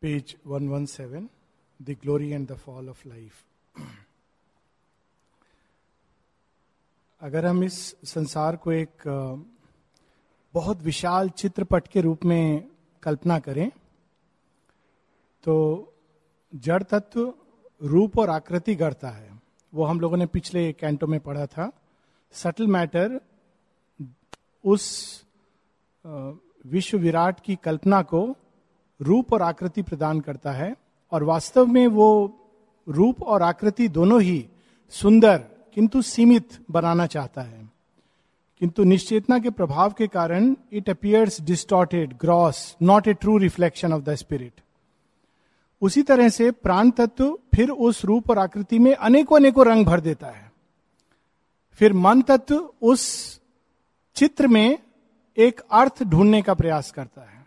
Page 117 the glory and the fall of life अगर हम इस संसार को एक बहुत विशाल चित्रपट के रूप में कल्पना करें तो जड़ तत्व, रूप और आकृति गढ़ता है। वो हम लोगों ने पिछले कैंटो में पढ़ा था। सटल मैटर उस विश्व विराट की कल्पना को रूप और आकृति प्रदान करता है और वास्तव में वो रूप और आकृति दोनों ही सुंदर, किंतु सीमित बनाना चाहता है। किंतु निश्चेतना के प्रभाव के कारण it appears distorted gross not a true reflection of the spirit उसी तरह से प्राण तत्व फिर उस रूप और आकृति में अनेकों अनेकों रंग भर देता है। फिर मन तत्व उस चित्र में एक अर्थ ढूँढने का प्रयास करता है।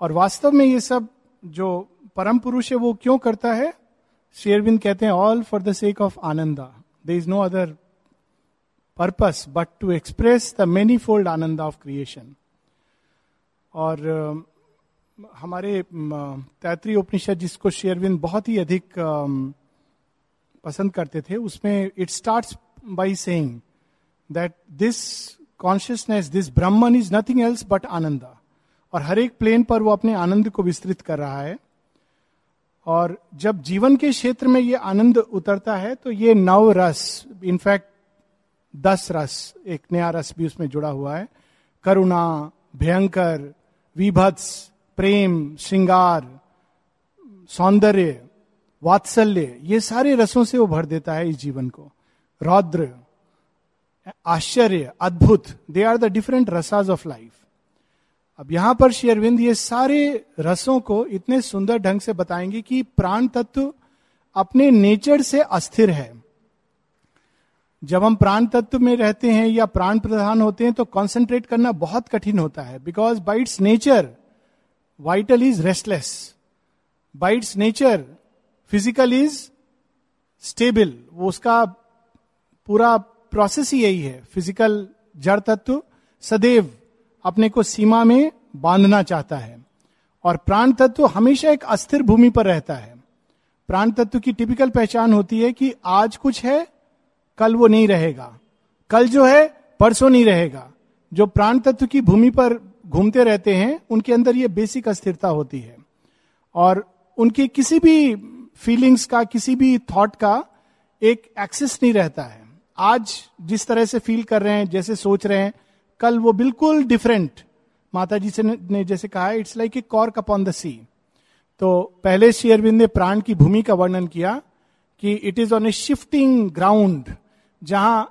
और वास्तव में ये सब जो परम पुरुष है, वो क्यों करता है? शेरविंद कहते हैं all for the sake of Ananda there is no other purpose but to express the manifold Ananda of creation और हमारे तैतरी उपनिषद जिसको शेरविंद बहुत ही अधिक पसंद करते थे, उसमें it start by saying that this consciousness this Brahman is nothing else but Ananda और हर एक प्लेन पर वो अपने आनंद को विस्तृत कर रहा है। और जब जीवन के क्षेत्र में ये आनंद उतरता है तो ये नव रस, इनफैक्ट दस रस, एक नया रस भी उसमें जुड़ा हुआ है। करुणा, भयंकर, विभत्स, प्रेम, श्रृंगार, सौंदर्य, वात्सल्य, ये सारे रसों से वो भर देता है इस जीवन को। रौद्र, आश्चर्य, अद्भुत they are the different rasas of life अब यहाँ पर श्री अरविंद ये सारे रसों को इतने सुंदर ढंग से बताएँगे कि प्राण तत्व अपने नेचर से अस्थिर है। जब हम प्राण तत्व में रहते हैं या प्राण प्रधान होते हैं तो कंसंट्रेट करना बहुत कठिन होता है because by its nature vital is restless by its nature physical is stable वो उसका पूरा प्रोसेस ही यही है फ़िज़िकल जड़ तत्व, सदैव अपने को सीमा में बांधना चाहता है। और प्राण तत्व हमेशा एक अस्थिर भूमि पर रहता है। प्राण तत्व की टिपिकल पहचान होती है कि आज कुछ है, कल वो नहीं रहेगा। कल जो है, परसों नहीं रहेगा। जो प्राण तत्व की भूमि पर घूमते रहते हैं, उनके अंदर ये बेसिक अस्थिरता होती है। और उनकी किसी भी फीलिंग्स का, किसी भी थॉट का एक एक्सेस नहीं रहता है। आज जिस तरह से फील कर रहे हैं, जैसे सोच रहे हैं कल वो बिल्कुल डिफरेंट माता जी से ने जैसे कहा it's like a cork upon the sea तो पहले श्री अरविंद ने प्राण की भूमि का वर्णन किया कि it is on a shifting ground जहाँ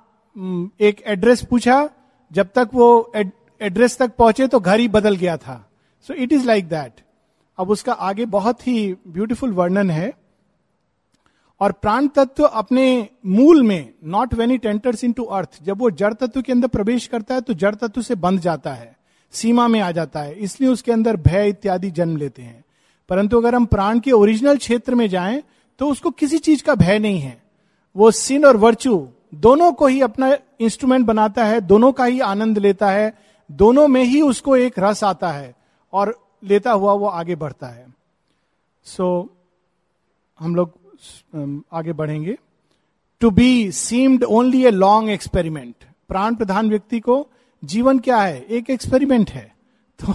एक एड्रेस पूछा, जब तक वो एड्रेस तक पहुँचे तो घर ही बदल गया था। So it is like that अब उसका आगे बहुत ही ब्यूटीफुल वर्णन है। और प्राण तत्व अपने मूल में not when it enters into earth जब वो जड़ तत्व के अंदर प्रवेश करता है तो जड़ तत्व से बंध जाता है सीमा में आ जाता है इसलिए उसके अंदर भय इत्यादि जन्म लेते हैं। परंतु अगर हम प्राण के ओरिजिनल क्षेत्र में जाएँ तो उसको किसी चीज़ का भय नहीं है। वो सिन और वर्चू दोनों को ही अपना इंस्ट्रूमेंट बनाता है दोनों का ही आनंद लेता है दोनों में ही उसको एक रस आता है और लेता हुआ वो आगे बढ़ता है। सो so, हम लोग आगे बढ़ेंगे। To be seemed only a long experiment प्राण प्रधान व्यक्ति को जीवन क्या है? एक एक्सपेरिमेंट है। तो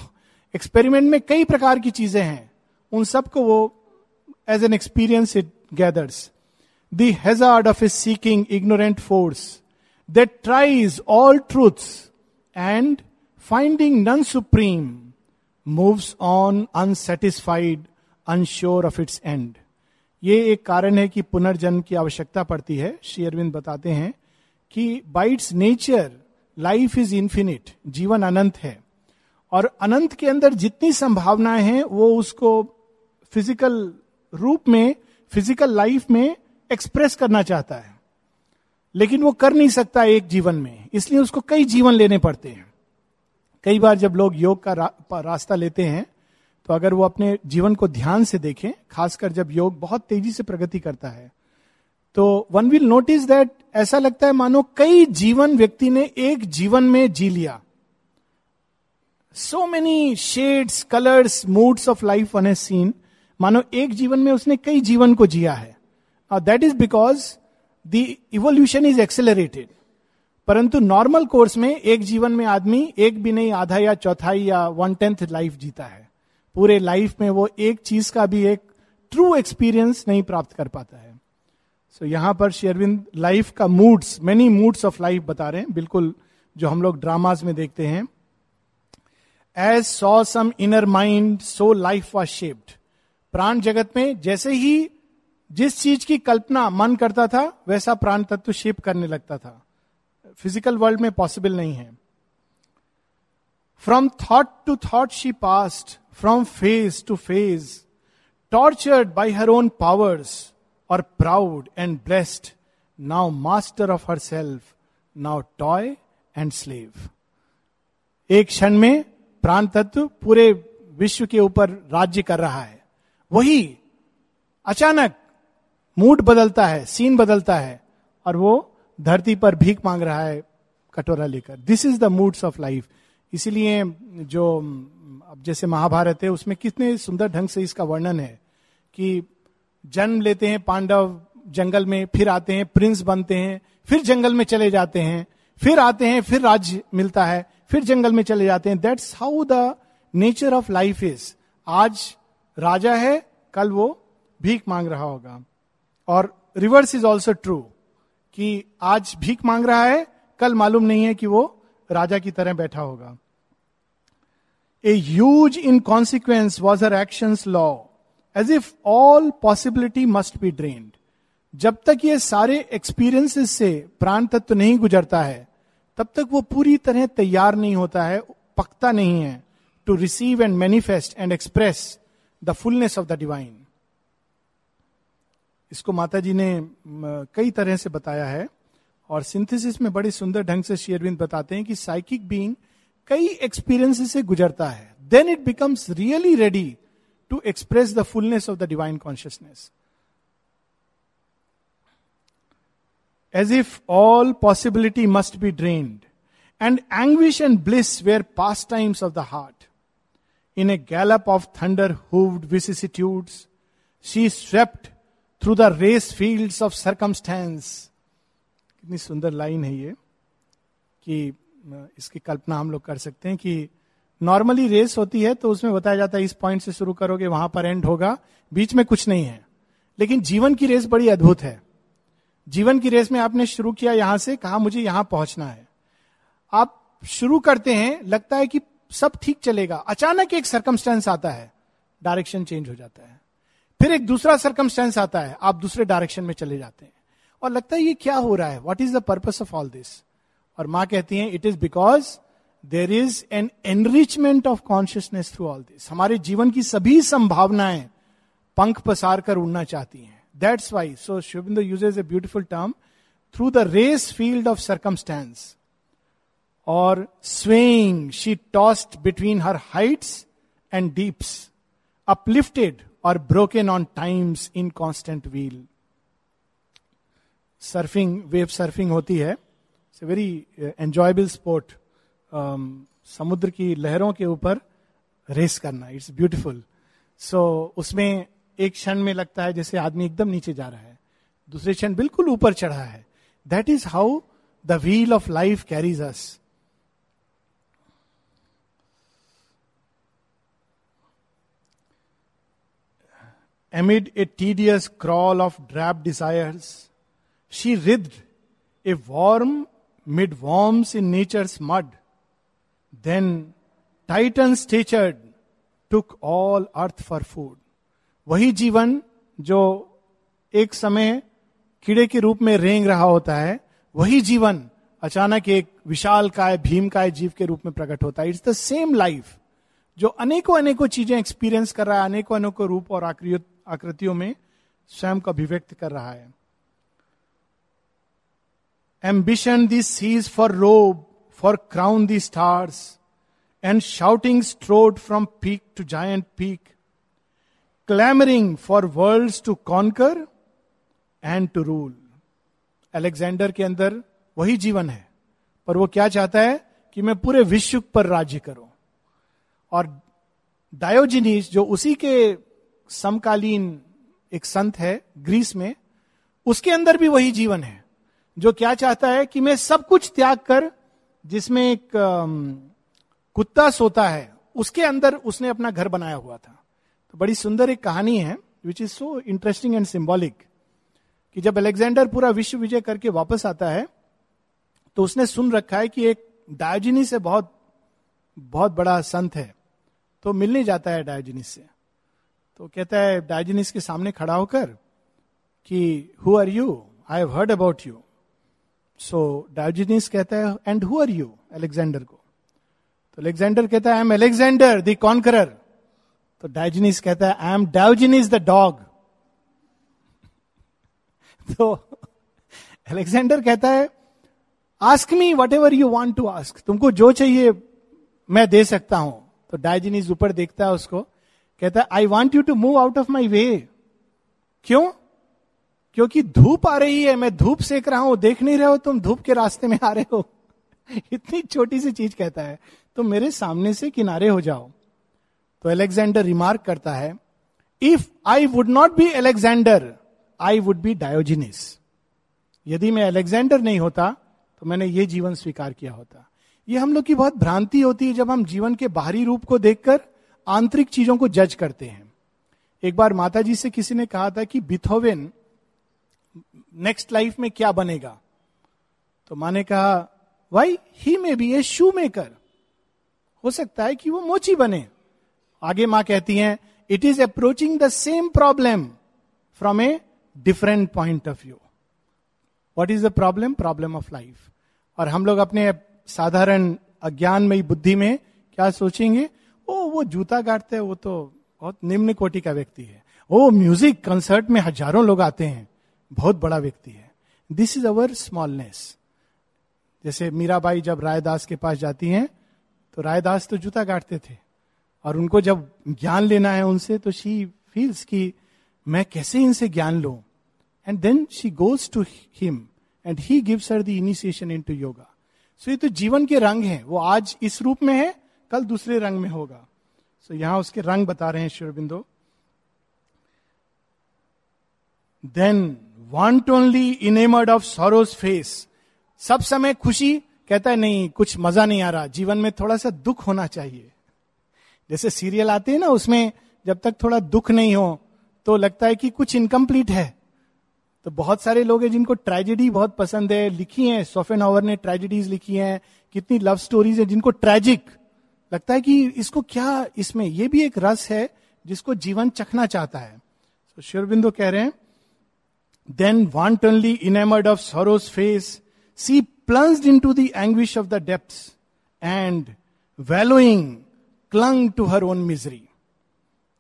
एक्सपेरिमेंट में कई प्रकार की चीज़ें हैं। उन सबको वो as an experience it gathers the hazard of a seeking ignorant force that tries all truths and finding none supreme moves on unsatisfied unsure of its end ये एक कारण है कि पुनर्जन्म की आवश्यकता पड़ती है। श्री अरविंद बताते हैं कि by its nature life is infinite जीवन अनंत है। और अनंत के अंदर जितनी संभावनाएँ हैं वो उसको फ़िज़िकल रूप में फ़िज़िकल लाइफ में एक्सप्रेस करना चाहता है। लेकिन वो कर नहीं सकता एक जीवन में। इसलिए उसको कई जीवन लेने पड़ते हैं। कई बार जब लोग योग का रा, रास्ता लेते हैं तो अगर वो अपने जीवन को ध्यान से देखें, खासकर जब योग बहुत तेज़ी से प्रगति करता है तो वन विल नोटिस दैट ऐसा लगता है मानो कई जीवन व्यक्ति ने एक जीवन में जी लिया। So many shades colours moods of life one has seen मानो एक जीवन में उसने कई जीवन को जिया है। That is because the evolution is accelerated परंतु नॉर्मल कोर्स में एक जीवन में आदमी एक भी नहीं, आधा या चौथाई या वन टेंथ लाइफ जीता है। पूरे लाइफ में वो एक चीज़ का भी एक ट्रू एक्सपीरियंस नहीं प्राप्त कर पाता है। सो so, यहाँ पर शेरविंद लाइफ का moods many moods of life बता रहे हैं बिल्कुल जो हम लोग ड्रामाज में देखते हैं। As saw some inner mind so life was shaped प्राण जगत में जैसे ही जिस चीज़ की कल्पना मन करता था वैसा प्राण तत्व शेप करने लगता था। फ़िज़िकल वर्ल्ड में पॉसिबल नहीं है। From thought to thought she passed from phase to phase tortured by her own powers और proud and blessed now master of her self now toy and slave एक क्षण में प्राण तत्व पूरे विश्व के ऊपर राज्य कर रहा है। वही अचानक मूड बदलता है सीन बदलता है, और वो धरती पर भीख मांग रहा है कटोरा लेकर। This is the moods of life इसीलिए जो अब जैसे महाभारत है, उसमें कितने सुंदर ढंग से इसका वर्णन है कि जन्म लेते हैं पांडव जंगल में, फिर आते हैं प्रिंस बनते हैं, फिर जंगल में चले जाते हैं, फिर आते हैं, फिर राज्य मिलता है, फिर जंगल में चले जाते हैं। That's how the nature of life is आज राजा है, कल वो भीख मांग रहा होगा। और रिवर्स इज़ ऑल्सो ट्रू कि आज भीख मांग रहा है, कल मालूम नहीं है कि वो राजा की तरह बैठा होगा। Huge in consequence was her action law as if all possibility must be drained जब तक ये सारे एक्सपीरियंसेस से प्राण तत्व नहीं गुजरता है, तब तक वो पूरी तरह तैयार नहीं होता है, पकता नहीं है to receive and manifest and express the fullness of the divine इसको माता जी ने कई तरह से बताया है और सिंथेसिस में बड़ी सुंदर ढंग से शेयरविंद बताते हैं कि साइकिक बीइंग कई एक्सपीरियंस से गुजरता है then it becomes really ready to express the fullness of the divine consciousness as if all possibility must be drained and anguish and bliss were pastimes of the heart in a gallop of thunder hooves vicissitude she swept through the race field of circumstance कितनी सुंदर line है ये, कि इसकी कल्पना हम लोग कर सकते हैं कि नॉर्मली रेस होती है तो उसमें बताया जाता है, इस पॉइंट से शुरू करोगे, वहाँ पर एंड होगा, बीच में कुछ नहीं है। लेकिन जीवन की रेस बड़ी अद्भुत है। जीवन की रेस में आपने शुरू किया यहाँ से, कहा मुझे यहाँ पहुँचना है। आप शुरू करते हैं, लगता है कि सब ठीक चलेगा। अचानक एक सर्कमस्टेंस आता है डायरेक्शन चेंज हो जाता है। फिर एक दूसरा सर्कमस्टेंस आता है, आप दूसरे डायरेक्शन में चले जाते हैं। और लगता है ये क्या हो रहा है? What is the purpose of all this और माँ कहती हैं it is because there is an enrichment of consciousness through all this हमारे जीवन की सभी संभावनाएँ पंख पसार कर उड़ना चाहती हैं। That's why so शुभिंदर use a beautiful term through the race field of circumstance और swing she tossed between her heights and deeps uplifted और broken on times in constant wheel surfing wave surfing होती है। It's very enjoyable sport समुद्र की लहरों के ऊपर race करना इट्स ब्यूटिफुल सो उसमें एक क्षण में लगता है जैसे आदमी एकदम नीचे जा रहा है दूसरे क्षण बिल्कुल ऊपर चढ़ा है that is how the wheel of life carries us amid a tedious crawl of drab desires, she writhed a worm mid worms in nature's mud. Then, Titan statured, took all earth for food. वही जीवन जो एक समय कीड़े के रूप में रेंग रहा होता है वही जीवन अचानक एक विशाल काय भीम काय जीव के रूप में प्रकट होता है इट्स द सेम लाइफ जो अनेकों अनेकों चीज़ें एक्सपीरियंस कर रहा है अनेकों अनेकों रूप और आकृतियों में स्वयं को अभिव्यक्त कर रहा है ambition the seize for robe for crown the stars and shouting strode from peak to giant peak clamouring for world to conquer and to rule Alexander के अंदर वही जीवन है, पर वो क्या चाहता है कि मैं पूरे विश्व पर राज्य करूँ? और डायोजिनीस जो उसी के समकालीन एक संत है, ग्रीस में, उसके अंदर भी वही जीवन है। जो क्या चाहता है कि मैं सब कुछ त्याग कर, जिसमें एक कुत्ता सोता है, उसके अंदर उसने अपना घर बनाया हुआ था। तो बड़ी सुंदर एक कहानी है which is so interesting and symbolic कि जब अलेक्जेंडर पूरा विश्व विजय करके वापस आता है तो उसने सुन रखा है कि एक डायोजिनी से बहुत बहुत बड़ा संत है तो मिलने जाता है डायोजिनिस से। तो कहता है डायोजिनिस के सामने खड़ा होकर कि who are you I have heard about you so Diogenes कहता है and who are you Alexander को। तो अलेक्जेंडर कहता है I am Alexander the conqueror तो डायोजिनिस कहता है I am Diogenes the dog तो अलेक्जेंडर कहता है ask me whatever you want to ask तुमको जो चाहिए मैं दे सकता हूँ. तो डायजिनीज ऊपर देखता है उसको, कहता है I want you to move out of my way क्यों? क्योंकि धूप आ रही है, मैं धूप सेक रहा हूँ, देख नहीं रहे हो तुम धूप के रास्ते में आ रहे हो। इतनी छोटी सी चीज़ कहता है, तुम मेरे सामने से किनारे हो जाओ। तो अलेक्जेंडर रिमार्क करता है, if I would not be Alexander, I would be Diogenes. यदि मैं अलेक्जेंडर नहीं होता तो मैंने ये जीवन स्वीकार किया होता। ये हम लोग की बहुत भ्रांति होती है जब हम जीवन के बाहरी रूप को देखकर आंतरिक चीज़ों को जज करते हैं। एक बार माता जी से किसी ने कहा था कि बिथोवेन नेक्स्ट लाइफ में क्या बनेगा? तो माँ ने कहा why he may be a shoemaker हो सकता है कि वो मोची बने। आगे माँ कहती हैं it is approaching the same problem from a different point of view what is the problem problem of life और हम लोग अपने साधारण अज्ञानमयी बुद्धि में क्या सोचेंगे? ओ, वो जूता गाड़ते हैं, वो तो बहुत निम्न कोटि का व्यक्ति है। ओ, म्यूज़िक कंसर्ट में हज़ारों लोग आते हैं। बहुत बड़ा व्यक्ति है। दिस इज़ अवर स्मॉलनेस जैसे मीराबाई जब रायदास के पास जाती हैं तो रायदास तो जूता गाड़ते थे। और उनको जब ज्ञान लेना है उनसे तो शी फील्स कि मैं कैसे इनसे ज्ञान लू? And then she goes to him and he gives her the initiation into yoga so ये तो जीवन के रंग हैं। वो आज इस रूप में है, कल दूसरे रंग में होगा। सो so यहाँ उसके रंग बता रहे हैं शिवबिंदो then want only enamoured of sorrow's face सब समय खुशी कहता है नहीं कुछ मज़ा नहीं आ रहा। जीवन में थोड़ा सा दुख होना चाहिए. जैसे सीरियल आते हैं ना उसमें जब तक थोड़ा दुख नहीं हो तो लगता है कि कुछ इनकम्प्लीट है। तो बहुत सारे लोग हैं जिनको ट्रेजेडी बहुत पसंद है लिखी है। सोफेन ओवर ने ट्रेजेडीज लिखी हैं। कितनी लव स्टोरीज है जिनको ट्रेजिक लगता है कि इसको क्या इसमें? ये भी एक रस है जिसको जीवन चखना चाहता है। So, शिवबिंदु कह रहे हैं only enamoured of sorrow's face she plunged into the anguish of the depth and wallowing clung to her own misery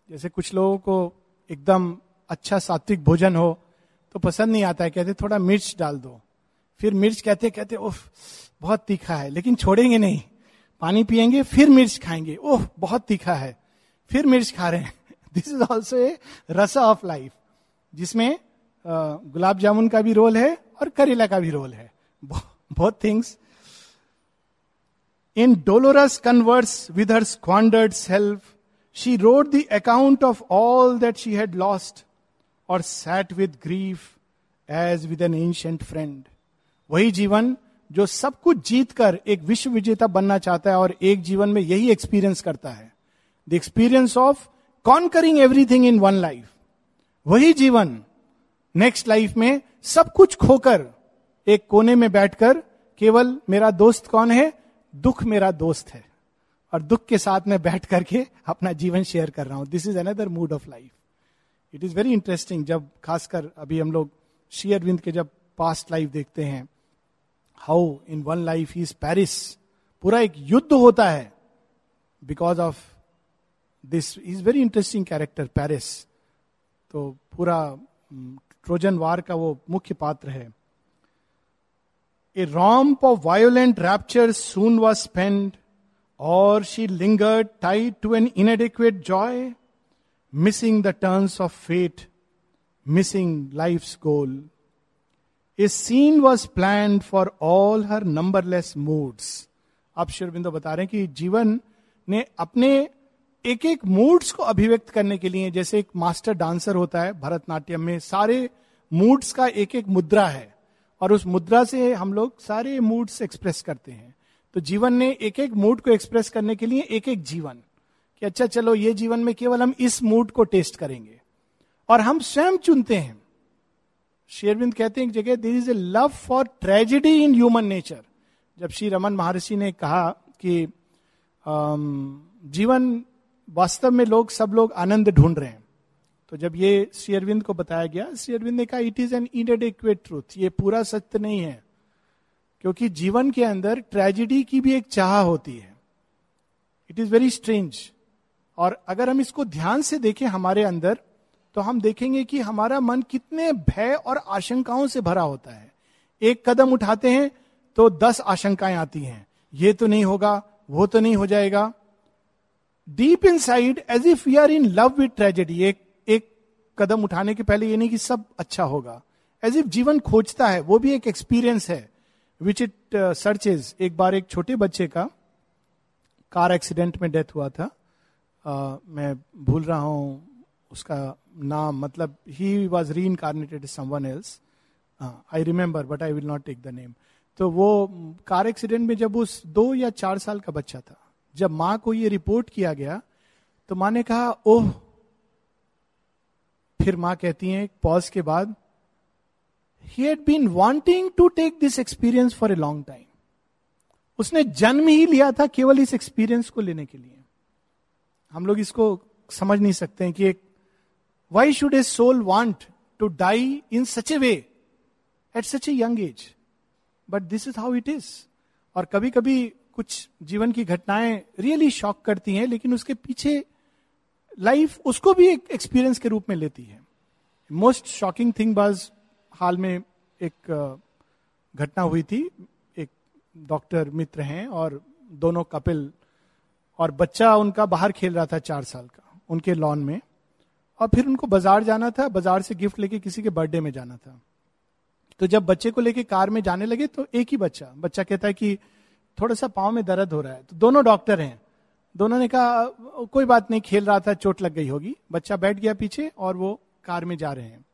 जैसे कुछ लोगों को एकदम अच्छा सात्विक भोजन हो तो पसंद नहीं आता है, कहते थोड़ा मिर्च डाल दो। फिर मिर्च कहते कहते, ओह, बहुत तीखा है। लेकिन छोड़ेंगे नहीं। पानी पियेंगे, फिर मिर्च खाएँगे। ओह, बहुत तीखा है। फिर मिर्च खा रहे हैं। दिस इज़ ऑल्सो ए रसा ऑफ़ लाइफ जिसमें गुलाब जामुन का भी रोल है और करेला का भी रोल है। बहुत things in dolorous converse with her squandered self she rode the account of all that she had lost और sat with grief as with an ancient friend वही जीवन जो सब कुछ जीत कर एक विश्व विजेता बनना चाहता है और एक जीवन में यही एक्सपीरियंस करता है। The experience of conquering everything in one life वही जीवन नेक्स्ट लाइफ में सब कुछ खोकर एक कोने में बैठकर केवल मेरा दोस्त कौन है? दुख मेरा दोस्त है। और दुख के साथ में बैठ करके अपना जीवन शेयर कर रहा हूँ। This is another mood of life it is very interesting जब खासकर अभी हम लोग श्री अरविंद के जब पास्ट लाइफ देखते हैं how in one life is Paris पूरा एक युद्ध होता है। Because of this is very interesting character Paris तो पूरा ट्रोजन वार का वो मुख्य पात्र है। A romp of violent rapture soon was spend और she linger tied to an inadequate joy missing the turns of fate missing life goal a scene was plan for all her numberless moods आप शिवबिंदो बता रहे हैं कि जीवन ने अपने एक एक मूड्स को अभिव्यक्त करने के लिए, जैसे एक मास्टर डांसर होता है, भरतनाट्यम में, सारे मूड्स का एक एक मुद्रा है, और उस मुद्रा से हम लोग सारे मूड्स एक्सप्रेस करते हैं। तो जीवन ने एक एक मूड को एक्सप्रेस करने के लिए एक एक जीवन, कि अच्छा चलो, ये जीवन में केवल हम इस मूड को टेस्ट करेंगे। और हम स्वयं चुनते हैं। शेरविंद कहते हैं जगह there is a love for tragedy in human nature जब श्री रमन महर्षि ने कहा कि जीवन वास्तव में लोग, सब लोग आनंद ढूंढ रहे हैं। तो जब ये श्री अरविंद को बताया गया, श्री अरविंद ने कहा it is an inadequate truth ये पूरा सत्य नहीं है, क्योंकि जीवन के अंदर ट्रेजिडी की भी एक चाह होती है। इट इज़ वेरी स्ट्रेंज और अगर हम इसको ध्यान से देखें हमारे अंदर तो हम देखेंगे कि हमारा मन कितने भय और आशंकाओं से भरा होता है। एक कदम उठाते हैं तो दस आशंकाएँ आती हैं। ये तो नहीं होगा, वो तो नहीं हो जाएगा। Deep inside as if we are in love with tragedy एक एक कदम उठाने के पहले ये नहीं कि सब अच्छा होगा। एज इफ़ जीवन खोजता है वो भी एक एक्सपीरियंस है। विच इट सर्चेज एक बार एक छोटे बच्चे का कार एक्सीडेंट में डेथ हुआ था। Uh, मैं भूल रहा हूँ उसका नाम मतलब he was reincarnated someone else I remember but I will not take the name तो वो कार एक्सीडेंट में जब उस दो या चार साल का बच्चा था। जब माँ को ये रिपोर्ट किया गया तो माँ ने कहा, ओह! फिर माँ कहती हैं, पॉज के बाद he had been wanting to take this experience for a long time उसने जन्म ही लिया था केवल इस एक्सपीरियंस को लेने के लिए. हम लोग इसको समझ नहीं सकते हैं कि एक why should a soul want to die in such a way at such a young age but this is how it is और कभी कभी कुछ जीवन की घटनाएँ रियली शॉक करती हैं, लेकिन उसके पीछे लाइफ उसको भी एक एक्सपीरियंस के रूप में लेती है। मोस्ट शॉकिंग थिंग बाज हाल में एक घटना हुई थी। एक डॉक्टर मित्र हैं और दोनों कपिल और बच्चा उनका बाहर खेल रहा था चार साल का, उनके लॉन में। और फिर उनको बाज़ार जाना था, बाज़ार से गिफ्ट लेके किसी के बर्थडे में जाना था। तो जब बच्चे को लेके कार में जाने लगे तो एक ही बच्चा बच्चा कहता है कि थोड़ा सा पाँव में दर्द हो रहा है। तो दोनों डॉक्टर हैं। दोनों ने कहा, कोई बात नहीं, खेल रहा था, चोट लग गई होगी। बच्चा बैठ गया पीछे और वो कार में जा रहे हैं।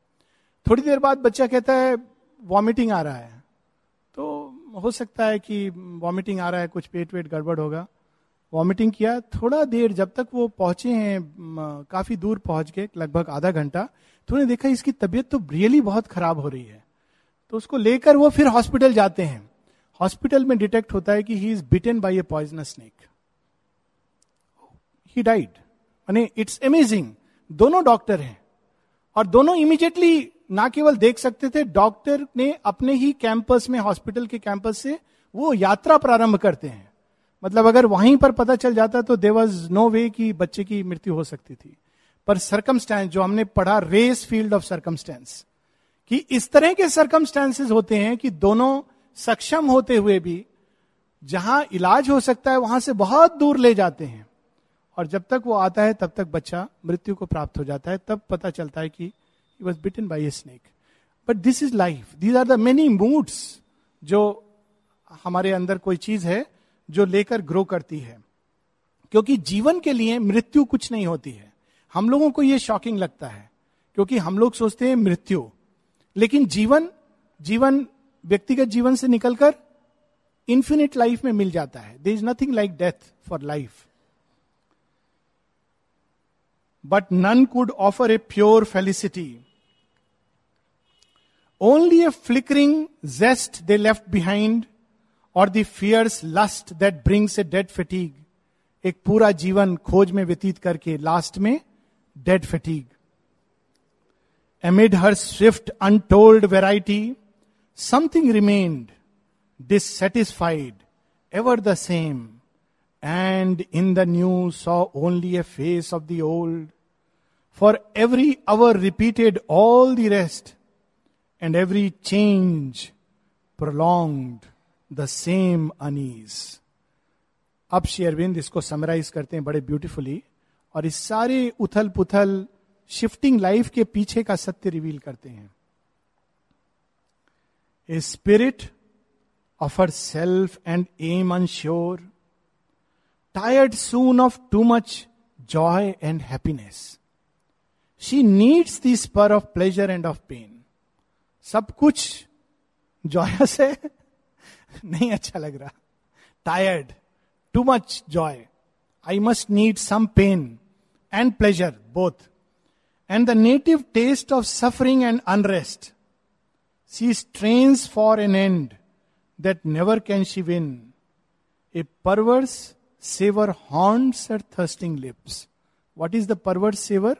थोड़ी देर बाद बच्चा कहता है, वॉमिटिंग आ रहा है। तो हो सकता है कि वॉमिटिंग आ रहा है, कुछ पेट वेट गड़बड़ होगा। वॉमिटिंग किया, थोड़ा देर जब तक वो पहुँचे हैं काफ़ी दूर पहुँच गए, लगभग आधा घंटा तो उन्हें देखा इसकी तबीयत तो रियली बहुत खराब हो रही है। तो उसको लेकर वो फिर हॉस्पिटल जाते हैं। हॉस्पिटल में डिटेक्ट होता है कि he is bitten by a poisonous snake he died माने इट्स अमेजिंग दोनों डॉक्टर हैं। और दोनों इमीडिएटली ना केवल देख सकते थे डॉक्टर ने अपने ही कैंपस में हॉस्पिटल के कैंपस से वो यात्रा प्रारंभ करते हैं। मतलब अगर वहीं पर पता चल जाता तो देर वॉज़ नो वे कि बच्चे की मृत्यु हो सकती थी। पर सरकमस्टेंस जो हमने पढ़ा रेस फ़ील्ड ऑफ़ सरकमस्टेंस कि इस तरह के सरकमस्टेंसेस होते हैं कि दोनों सक्षम होते हुए भी जहाँ इलाज हो सकता है, वहाँ से बहुत दूर ले जाते हैं। और जब तक वो आता है, तब तक बच्चा मृत्यु को प्राप्त हो जाता है। तब पता चलता है कि was bitten by a snake but this is life these are the many moods जो हमारे अंदर कोई चीज़ है जो लेकर ग्रो करती है। क्योंकि जीवन के लिए मृत्यु कुछ नहीं होती है। हम लोगों को यह शॉकिंग लगता है। क्योंकि हम लोग सोचते हैं मृत्यु। लेकिन जीवन जीवन व्यक्तिगत जीवन से निकलकर इंफिनिट लाइफ में मिल जाता है। There is nothing like death for life but none could offer a pure felicity only a flickering zest they left behind और the fierce lust that brings a dead fatigue एक पूरा जीवन खोज में व्यतीत करके लास्ट में dead fatigue amid her swift untold variety something remained dissatisfied ever the same and in the new saw only a face of the old for every hour repeated all the rest and every change prolonged the same unease अब शेयरविंद इसको summarise करते हैं बड़े beautifully और इस सारे उथल पुथल शिफ्टिंग लाइफ के पीछे का सत्य रिवील करते हैं। A spirit of her self and aim unsure tired soon of too much joy and happiness she needs the spur of pleasure and of pain सब कुछ जॉयस है? नहीं अच्छा लग रहा। Tired too much joy I must need some pain and pleasure both and the native taste of suffering and unrest she strains for an end that never can she win a perverse savour haunts at thirsting lips what is the perverse savour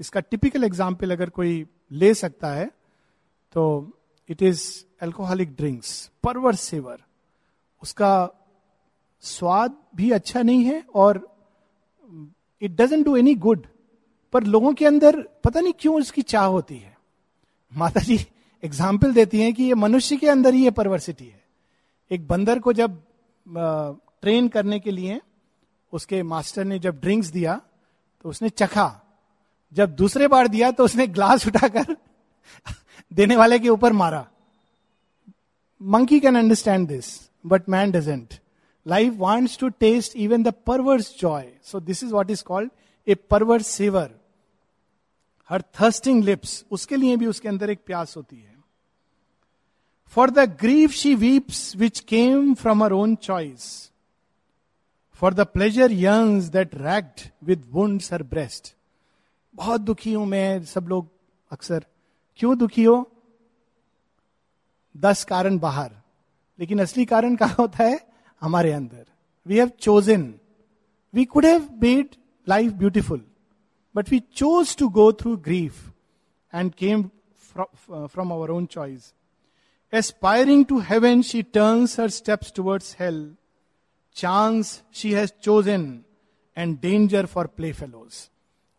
इसका typical example अगर कोई ले सकता है तो it is alcoholic drinks perverse savour उसका स्वाद भी अच्छा नहीं है और it doesn't do any good पर लोगों के अंदर पता नहीं क्यों उसकी चाह होती है। माता जी एग्ज़ाम्पल देती हैं कि ये मनुष्य के अंदर ही ये परवर्सिटी है। एक बंदर को जब ट्रेन करने के लिए उसके मास्टर ने जब ड्रिंक्स दिया तो उसने चखा। जब दूसरे बार दिया तो उसने ग्लास उठाकर देने वाले के ऊपर मारा। Monkey can understand this but man doesn't life wants to taste even the perverse joy so this is what is called a perverse savour her thirsting lips उसके लिए भी उसके अंदर एक प्यास होती है। For the grief she weeps which came from her own choice for the pleasure Young's that racked with wounds her breast बहुत दुखी हूँ मैं सब लोग अक्सर। क्यों दुखी हो? दस कारण बाहर। लेकिन असली कारण कहा होता है? हमारे अंदर। We have chosen we could have made life beautiful but we chose to go through grief and came from our own choice to heaven she turns her steps towards hell chance she has chosen and danger for playfellows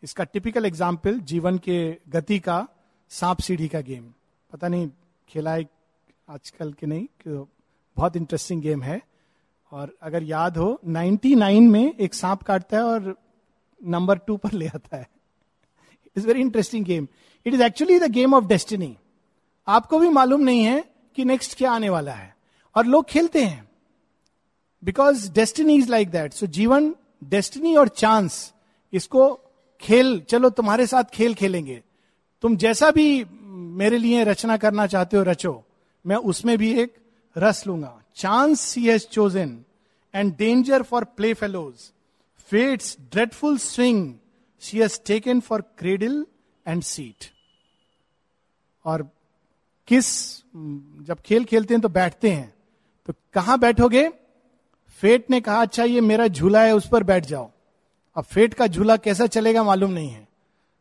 इसका typical example जीवन के गति का सांप सीढ़ी का game पता नहीं, खेला है आजकल के नहीं बहुत इंटरेस्टिंग गेम है। और अगर याद हो 99 में एक सांप काटता है और नंबर टू पर ले आता है। It is very interesting game it is actually the game of destiny आपको भी मालूम नहीं है कि नेक्स्ट क्या आने वाला है? और लोग खेलते हैं। Because destiny is like that so जीवन डेस्टिनी और चांस इसको खेल, चलो तुम्हारे साथ खेल खेलेंगे। तुम जैसा भी मेरे लिए रचना करना चाहते हो, रचो। मैं उसमें भी एक रस लूँगा। Chance she has chosen and danger for playfellows fate's dreadful swing she has taken for cradle and seat और किस, जब खेल खेलते हैं तो बैठते हैं। तो कहाँ बैठोगे? फेट ने कहा अच्छा ये मेरा झूला है, उस पर बैठ जाओ। अब फेट का झूला कैसा चलेगा मालूम नहीं है।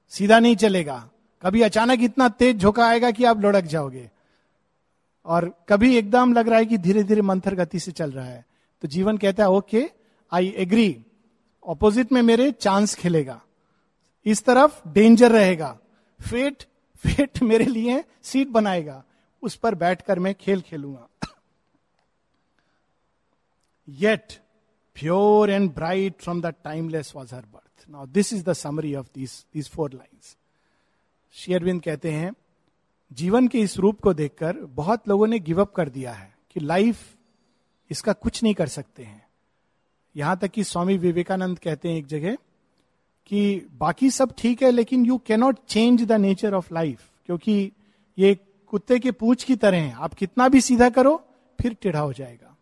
सीधा नहीं चलेगा। कभी अचानक इतना तेज झोंका आएगा कि आप लुढ़क जाओगे। और कभी एकदम लग रहा है कि धीरे धीरे मंथर गति से चल रहा है। तो जीवन कहता है, ओके, आई एग्री। ऑपोजिट में मेरे चांस खेलेगा। इस तरफ़ डेंजर रहेगा। फेट फेट मेरे लिए सीट बनाएगा, उस पर बैठकर मैं खेल खेलूँगा। Yet pure and bright from the timeless was her birth now this is the summary of this this four lines शेयरविंद कहते हैं, जीवन के इस रूप को देखकर बहुत लोगों ने गिवअप कर दिया है कि लाइफ इसका कुछ नहीं कर सकते हैं। यहाँ तक कि स्वामी विवेकानंद कहते हैं एक जगह कि बाकी सब ठीक है, लेकिन you cannot change the nature of life क्योंकि ये कुत्ते के पूछ की तरह है। आप कितना भी सीधा करो, फिर टेढ़ा हो जाएगा।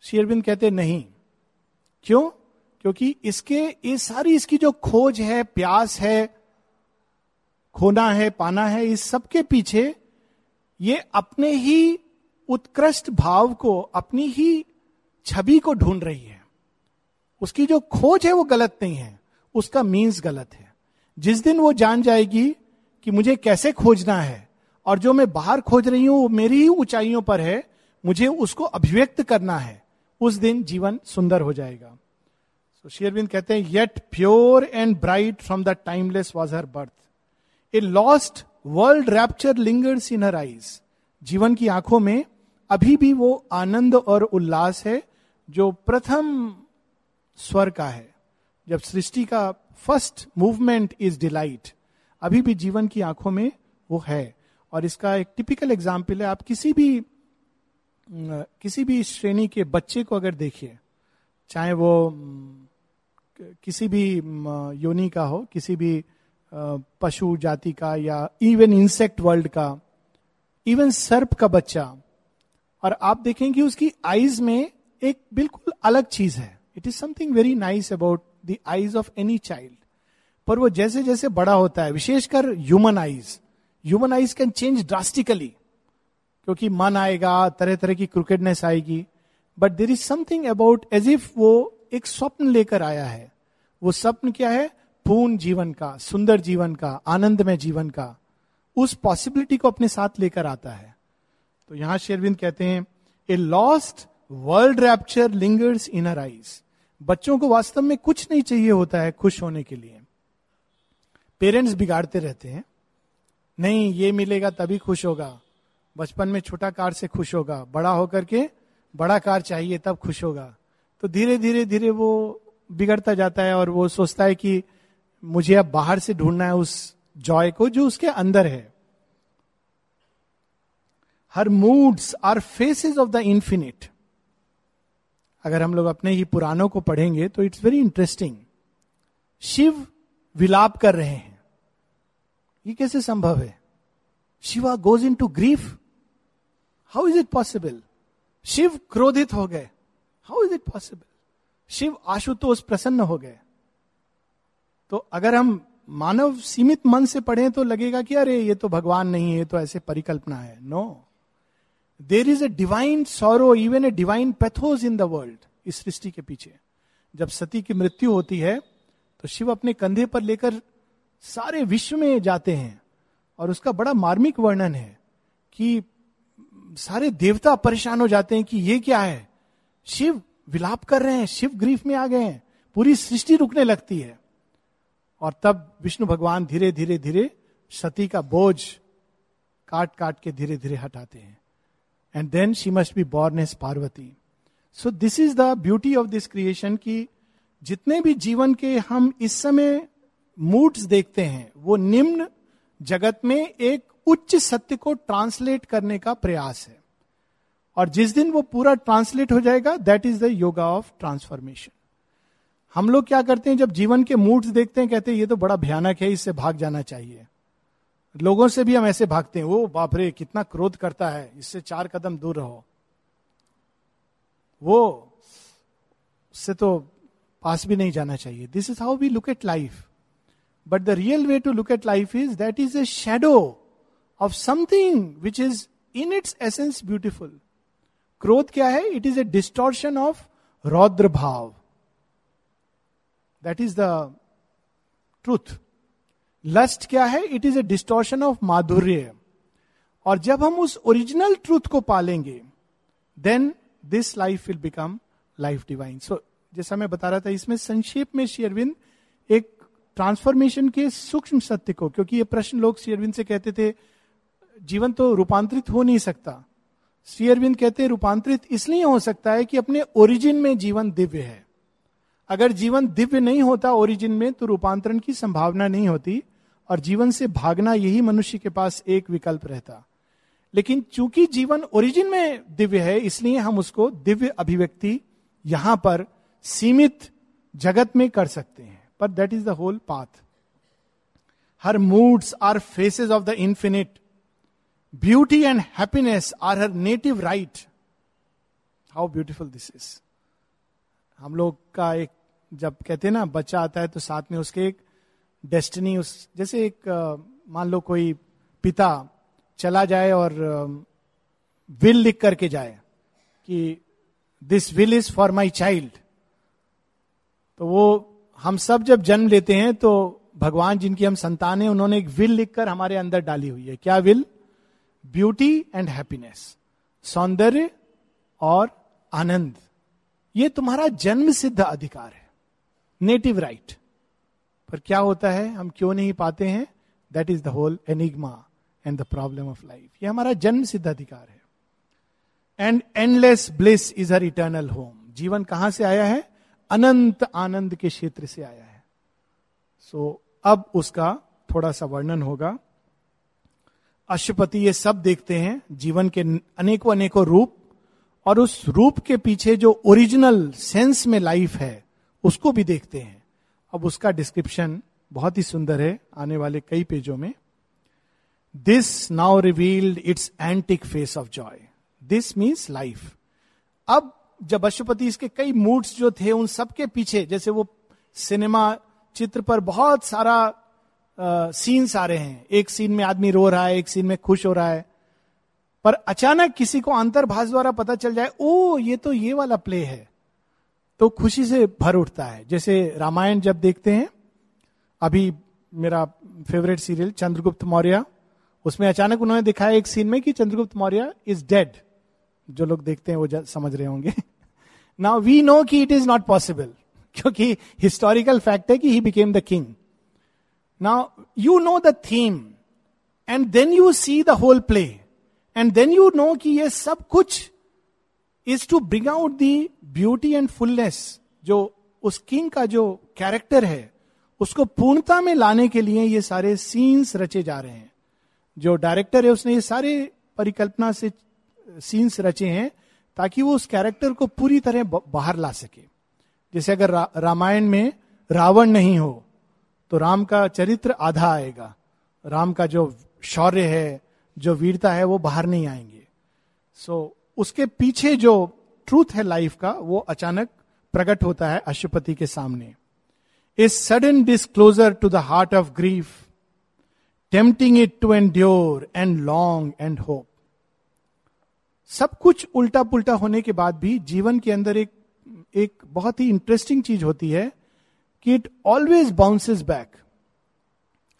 शेयरबिंद कहते नहीं। क्यों? क्योंकि इसके, ये सारी इसकी जो खोज है, प्यास है, खोना है, पाना है, इस सबके पीछे ये अपने ही उत्कृष्ट भाव को, अपनी ही छवि को ढूंढ रही है। उसकी जो खोज है, वो गलत नहीं है। उसका मीन्स गलत है। जिस दिन वो जान जाएगी कि मुझे कैसे खोजना है और जो मैं बाहर खोज रही हूँ, वो मेरी ही ऊंचाइयों पर है, मुझे उसको अभिव्यक्त करना है, उस दिन जीवन सुंदर हो जाएगा। सो शेयरविंद कहते हैं yet pure and bright from the timeless was her birth a lost world rapture lingers in her eyes जीवन की आँखों में अभी भी वो आनंद और उल्लास है, जो प्रथम स्वर का है। जब सृष्टि का फ़र्स्ट मूवमेंट इज़ डिलाइट, अभी भी जीवन की आँखों में वो है। और इसका एक टिपिकल एग्ज़ाम्पल है, आप किसी भी किसी भी श्रेणी के बच्चे को अगर देखिए, चाहे वो किसी भी योनि का हो, किसी भी पशु, जाति का या इवन इंसेक्ट वर्ल्ड का इवन सर्प का बच्चा, और आप देखेंगे उसकी आईज में एक बिल्कुल अलग चीज़ है। It is something very nice about the eyes of any child पर वो जैसे जैसे बड़ा होता है, विशेषकर human eyes human eyes can change drastically क्योंकि मन आएगा तरह तरह की क्रिकेटनेस आएगी. But there is something about as if वो एक स्वप्न लेकर आया है. वो स्वप्न क्या है? पूर्ण जीवन का, सुंदर जीवन का, आनंदमय जीवन का, उस पॉसिबिलिटी को अपने साथ लेकर आता है. तो यहाँ शेरविंद कहते हैं a lost world rapture lingers in her eyes बच्चों को वास्तव में कुछ नहीं चाहिए होता है खुश होने के लिए। पेरेंट्स बिगाड़ते रहते हैं। नहीं, ये मिलेगा तभी खुश होगा। बचपन में छोटा कार से खुश होगा। बड़ा होकर के बड़ा कार चाहिए तब खुश होगा। तो धीरे धीरे धीरे वो बिगड़ता जाता है और वो सोचता है कि मुझे अब बाहर से ढूंढना है उस जॉय को जो उसके अंदर है। Her moods are faces of the infinite अगर हम लोग अपने ही पुराणों को पढ़ेंगे तो इट्स वेरी इंटरेस्टिंग शिव विलाप कर रहे हैं। ये कैसे संभव है? Shiva goes into grief how is it possible Shiva क्रोधित हो गए। How is it possible Shiva Ashutosh प्रसन्न हो गए। तो अगर हम मानव सीमित मन से पढ़ें तो लगेगा कि अरे, ये तो भगवान नहीं है तो ऐसे परिकल्पना है। No there is a divine sorrow even a divine pathos in the world इस सृष्टि के पीछे। जब सती की मृत्यु होती है तो शिव अपने कंधे पर लेकर सारे विश्व में जाते हैं, और उसका बड़ा मार्मिक वर्णन है कि सारे देवता परेशान हो जाते हैं कि ये क्या है? शिव विलाप कर रहे हैं, शिव ग्रीफ में आ गए हैं, पूरी सृष्टि रुकने लगती है। और तब विष्णु भगवान धीरे धीरे धीरे सती का बोझ काट काट के धीरे धीरे हटाते हैं। And then she must be born as Parvati so this is the beauty of this creation की जितने भी जीवन के हम इस समय मूड्स देखते हैं वो निम्न जगत में एक उच्च सत्य को ट्रांसलेट करने का प्रयास है और जिस दिन वो पूरा ट्रांसलेट हो जाएगा that is the yoga of transformation हम लोग क्या करते हैं जब जीवन के मूड्स देखते हैं कहते हैं ये तो बड़ा भयानक है इससे भाग जाना चाहिए लोगों से भी हम ऐसे भागते हैं वो बापरे कितना क्रोध करता है, इससे चार कदम दूर रहो। वो उससे तो पास भी नहीं जाना चाहिए। This is how we look at life but the real way to look at life is that is a shadow of something which is in its essence beautiful क्रोध क्या है it is a distortion of रौद्र भाव that is the truth lust क्या है? It is a distortion of माधुर्य. और जब हम उस ओरिजिनल ट्रूथ को पालेंगे then this life will become life divine so जैसा मैं बता रहा था, इसमें संक्षेप में शेयरविंद एक ट्रांसफॉर्मेशन के सूक्ष्म सत्य को, क्योंकि ये प्रश्न लोग शेयरविंद से कहते थे, जीवन तो रूपांतरित हो नहीं सकता। श्री अरविंद कहते हैं, रूपांतरित इसलिए हो सकता है कि अपने ओरिजिन में जीवन दिव्य है। अगर जीवन दिव्य नहीं होता ओरिजिन में तो रूपांतरण की संभावना नहीं होती। और जीवन से भागना यही मनुष्य के पास एक विकल्प रहता। लेकिन चूँकि जीवन ओरिजिन में दिव्य है, इसलिए हम उसको दिव्य अभिव्यक्ति यहाँ पर सीमित जगत में कर सकते हैं। पर that is the whole path her moods are faces of the infinite beauty and happiness are her native right how beautiful this is हम लोग का एक, जब कहते हैं ना, बच्चा आता है तो साथ में उसके एक डेस्टिनी उस, जैसे एक मान लो कोई पिता चला जाए और विल लिख करके जाए कि this will is for my child तो वो, हम सब जब जन्म लेते हैं तो भगवान जिनकी हम संतान है, उन्होंने एक विल लिखकर हमारे अंदर डाली हुई है। क्या विल ब्यूटी एंड हैप्पीनेस सौंदर्य और आनंद। ये तुम्हारा जन्म सिद्ध अधिकार है। नेटिव राइट पर क्या होता है? हम क्यों नहीं पाते हैं? That is the whole enigma and the problem of life ये हमारा जन्म सिद्ध अधिकार है। And endless bliss is her eternal home जीवन कहाँ से आया है? अनंत आनंद के क्षेत्र से आया है। सो so, अब उसका थोड़ा सा वर्णन होगा। अशुपति ये सब देखते हैं जीवन के अनेकों अनेकों रूप और उस रूप के पीछे जो ओरिजिनल सेंस में लाइफ है उसको भी देखते हैं। अब उसका डिस्क्रिप्शन बहुत ही सुंदर है, आने वाले कई पेजों में। This now revealed its antique face of joy this means life अब जब अशुपति इसके कई मूड्स जो थे, उन सबके पीछे, जैसे वो सिनेमा चित्र पर बहुत सारा सीन्स आ रहे हैं। एक सीन में आदमी रो रहा है, एक सीन में खुश हो रहा है। पर अचानक किसी को अंतर्भाष द्वारा पता चल जाए ओ ये तो ये वाला प्ले है। तो खुशी से भर उठता है। जैसे रामायण जब देखते हैं, अभी मेरा फेवरेट सीरियल चंद्रगुप्त मौर्य, उसमें अचानक उन्होंने दिखाया एक सीन में कि चंद्रगुप्त मौर्य इज़ डेड जो लोग देखते हैं वो समझ रहे होंगे। नाउ वी नो कि इट इज़ नॉट पॉसिबल क्योंकि हिस्टोरिकल फैक्ट है कि he became the king now you know the theme and then you see the whole play and then you know कि ये सब कुछ is to bring out the beauty and fullness जो उस king का जो कैरेक्टर है उसको पूर्णता में लाने के लिए ये सारे सीन्स रचे जा रहे हैं। जो डायरेक्टर है उसने ये सारे परिकल्पना से सीन्स रचे हैं ताकि वो उस कैरेक्टर को पूरी तरह बाहर ला सके। जैसे अगर रा, रामायण में रावण नहीं हो तो राम का चरित्र आधा आएगा। राम का जो शौर्य है जो वीरता है वो बाहर नहीं आएँगे। सो so, उसके पीछे जो ट्रूथ है लाइफ का, वो अचानक प्रकट होता है अशुपति के सामने। A sudden disclosure to the heart of grief tempting it to endure and long and hope सब कुछ उल्टा पुल्टा होने के बाद भी जीवन के अंदर एक एक बहुत ही इंटरेस्टिंग चीज़ होती है कि इट ऑलवेज बाउंसेस बैक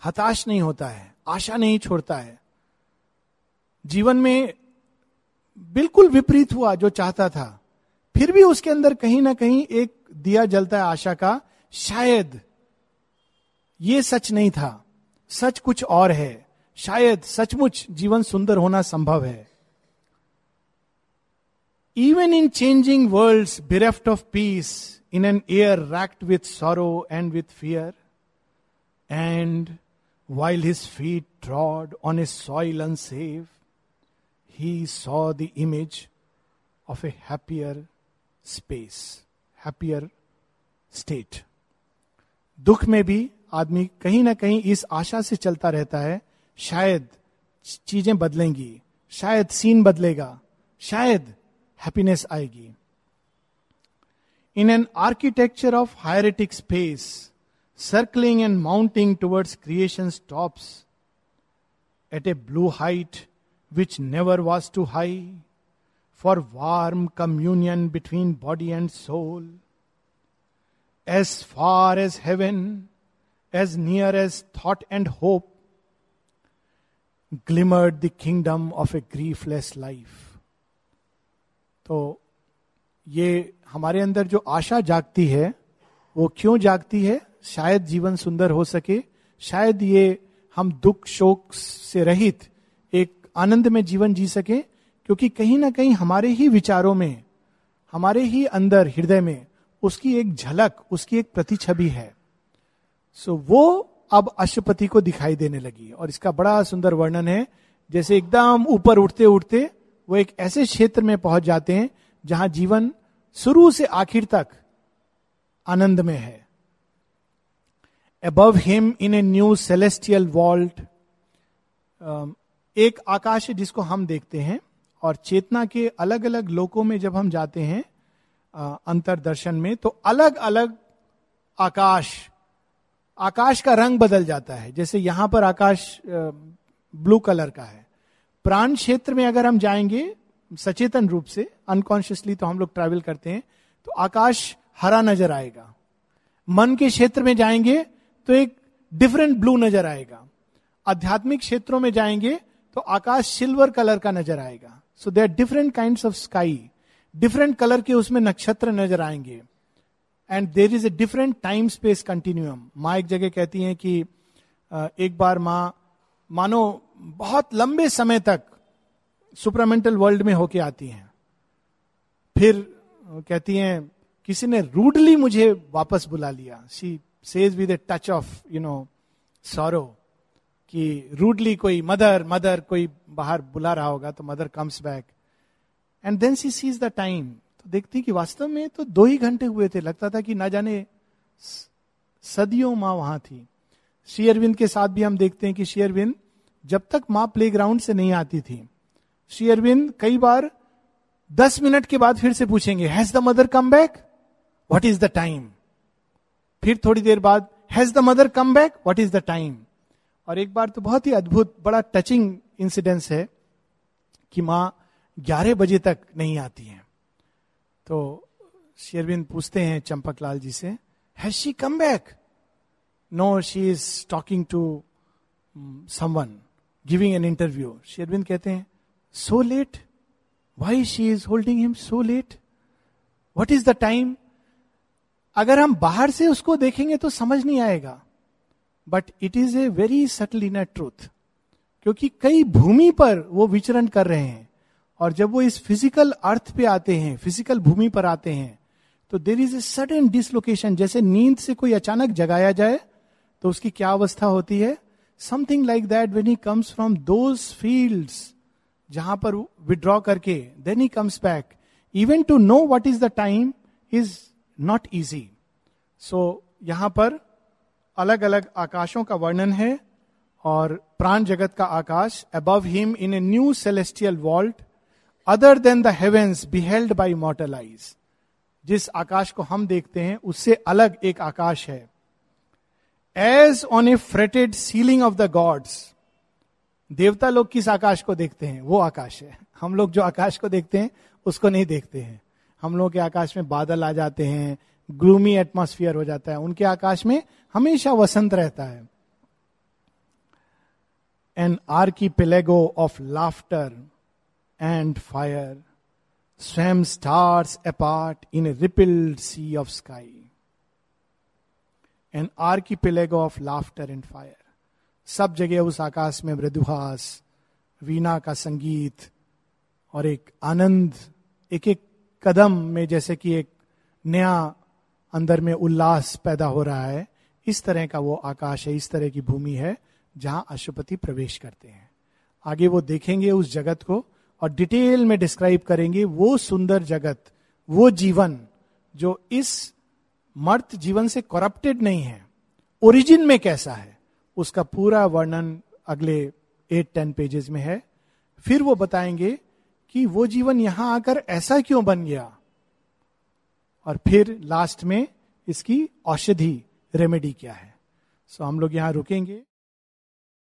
हताश नहीं होता है, आशा नहीं छोड़ता है। जीवन में बिल्कुल विपरीत हुआ जो चाहता था। फिर भी उसके अंदर कहीं ना कहीं एक दिया जलता है आशा का, शायद ये सच नहीं था। सच कुछ और है। शायद सचमुच जीवन सुंदर होना संभव है। Even in changing world bereft of peace in an air racked with sorrow and with fear and while his feet trod on a soil unsafe he saw the image of a happier space, happier state. दुख में भी आदमी कहीं ना कहीं इस आशा से चलता रहता है शायद चीज़ें बदलेंगी शायद सीन बदलेगा शायद हैप्पीनेस आएगी in an architecture of hieratic space circling and mounting towards creation tops at a blue height which never was too high for warm communion between body and soul as far as heaven as near as thought and hope glimmered the kingdom of a griefless life तो ये हमारे अंदर जो आशा जागती है, वो क्यों जागती है? शायद जीवन सुंदर हो सके, शायद ये हम दुख शोक से रहित एक आनंद में जीवन जी सके, क्योंकि कहीं ना कहीं हमारे ही विचारों में, हमारे ही अंदर हृदय में उसकी एक झलक, उसकी एक प्रतिछवि है। सो वो अब अशुपति को दिखाई देने लगी और इसका बड़ा सुंदर वर्णन है। जैसे एकदम ऊपर उठते उठते वो एक ऐसे क्षेत्र में पहुँच जाते हैं जहाँ जीवन शुरू से आखिर तक आनंद में है। Above him in a new celestial vault एक आकाश है जिसको हम देखते हैं और चेतना के अलग अलग लोकों में जब हम जाते हैं अंतरदर्शन में तो अलग अलग आकाश आकाश का रंग बदल जाता है। जैसे यहाँ पर आकाश ब्लू कलर का है। प्राण क्षेत्र में अगर हम जाएँगे, सचेतन रूप से अनकॉन्शियसली तो हम लोग ट्रैवल करते हैं तो आकाश हरा नज़र आएगा। मन के क्षेत्र में जाएँगे तो एक डिफरेंट ब्लू नज़र आएगा। आध्यात्मिक क्षेत्रों में जाएँगे तो आकाश सिल्वर कलर का नज़र आएगा। So there different kind of sky different colour के उसमें नक्षत्र नज़र आएँगे। And there is a different time space continuum माँ एक जगह कहती हैं कि एक बार माँ, मानो बहुत लंबे समय तक सुपरामेंटल वर्ल्ड में होके आती हैं। फिर कहती हैं, किसी ने रूडली मुझे वापस बुला लिया। She says with a touch of you know sorrow कि रूडली कोई मदर मदर कोई बाहर बुला रहा होगा तो mother comes back and then she sees the time तो देखती कि वास्तव में तो दो ही घंटे हुए थे। लगता था कि ना जाने सदियों माँ वहाँ थी। श्री अरविंद के साथ भी हम देखते हैं कि श्री अरविंद जब तक माँ प्ले से नहीं आती थी श्री अरविंद कई बार दस मिनट के बाद फिर से पूछेंगे has the mother come back what is the time फिर थोड़ी देर बाद has the mother come back what is the time और एक बार तो बहुत ही अद्भुत, बड़ा टचिंग इंसिडेंस है कि माँ ग्यारह बजे तक नहीं आती है। तो शेरविंद पूछते हैं चंपक लाल जी से has she come back no she is talking to someone giving an interview शेरविंद कहते हैं so let why she is holding him so let what is the time अगर हम बाहर से उसको देखेंगे तो समझ नहीं आएगा। But it is a very subtle in truth क्योंकि कई भूमि पर वो विचरण कर रहे हैं। और जब वो इस फ़िज़िकल अर्थ पे आते हैं फ़िज़िकल भूमि पर आते हैं तो there is a sudden dislocation जैसे नींद से कोई अचानक जगाया जाए तो उसकी क्या अवस्था होती है? Something like that when he comes from those field जहाँ पर विड्रॉ करके then he comes back even to know what is the time is not easy so यहाँ पर अलग अलग आकाशों का वर्णन है और प्राण जगत का आकाश above him in a new celestial vault other than the heavens beheld by mortal eyes जिस आकाश को हम देखते हैं, उससे अलग एक आकाश है। As on a fretted ceiling of the gods देवता लोग किस आकाश को देखते हैं? वो आकाश है। हम लोग जो आकाश को देखते हैं, उसको नहीं देखते हैं। हम लोग के आकाश में बादल आ जाते हैं ग्लूमी एटमोस्फियर हो जाता है। उनके आकाश में हमेशा वसंत रहता है। An archipelago of laughter and fire swam stars apart in rippled sea of sky an archipelago of laughter and fire सब जगह उस आकाश में मृदुहास, वीणा का संगीत और एक आनंद एक एक कदम में जैसे कि एक नया अंदर में उल्लास पैदा हो रहा है। इस तरह का वो आकाश है, इस तरह की भूमि है, जहाँ अशुपति प्रवेश करते हैं। आगे वो देखेंगे उस जगत को और डिटेल में डिस्क्राइब करेंगे वो सुंदर जगत, वो जीवन, जो इस मर्त जीवन से करप्टेड नहीं है। ओरिजिन में कैसा है? उसका पूरा वर्णन अगले एट टेन पेजेस में है। फिर वो बताएँगे कि वो जीवन यहाँ आकर ऐसा क्यों बन गया? और फिर लास्ट में इसकी औषधि रेमेडी क्या है? सो so, हम लोग यहाँ रुकेंगे।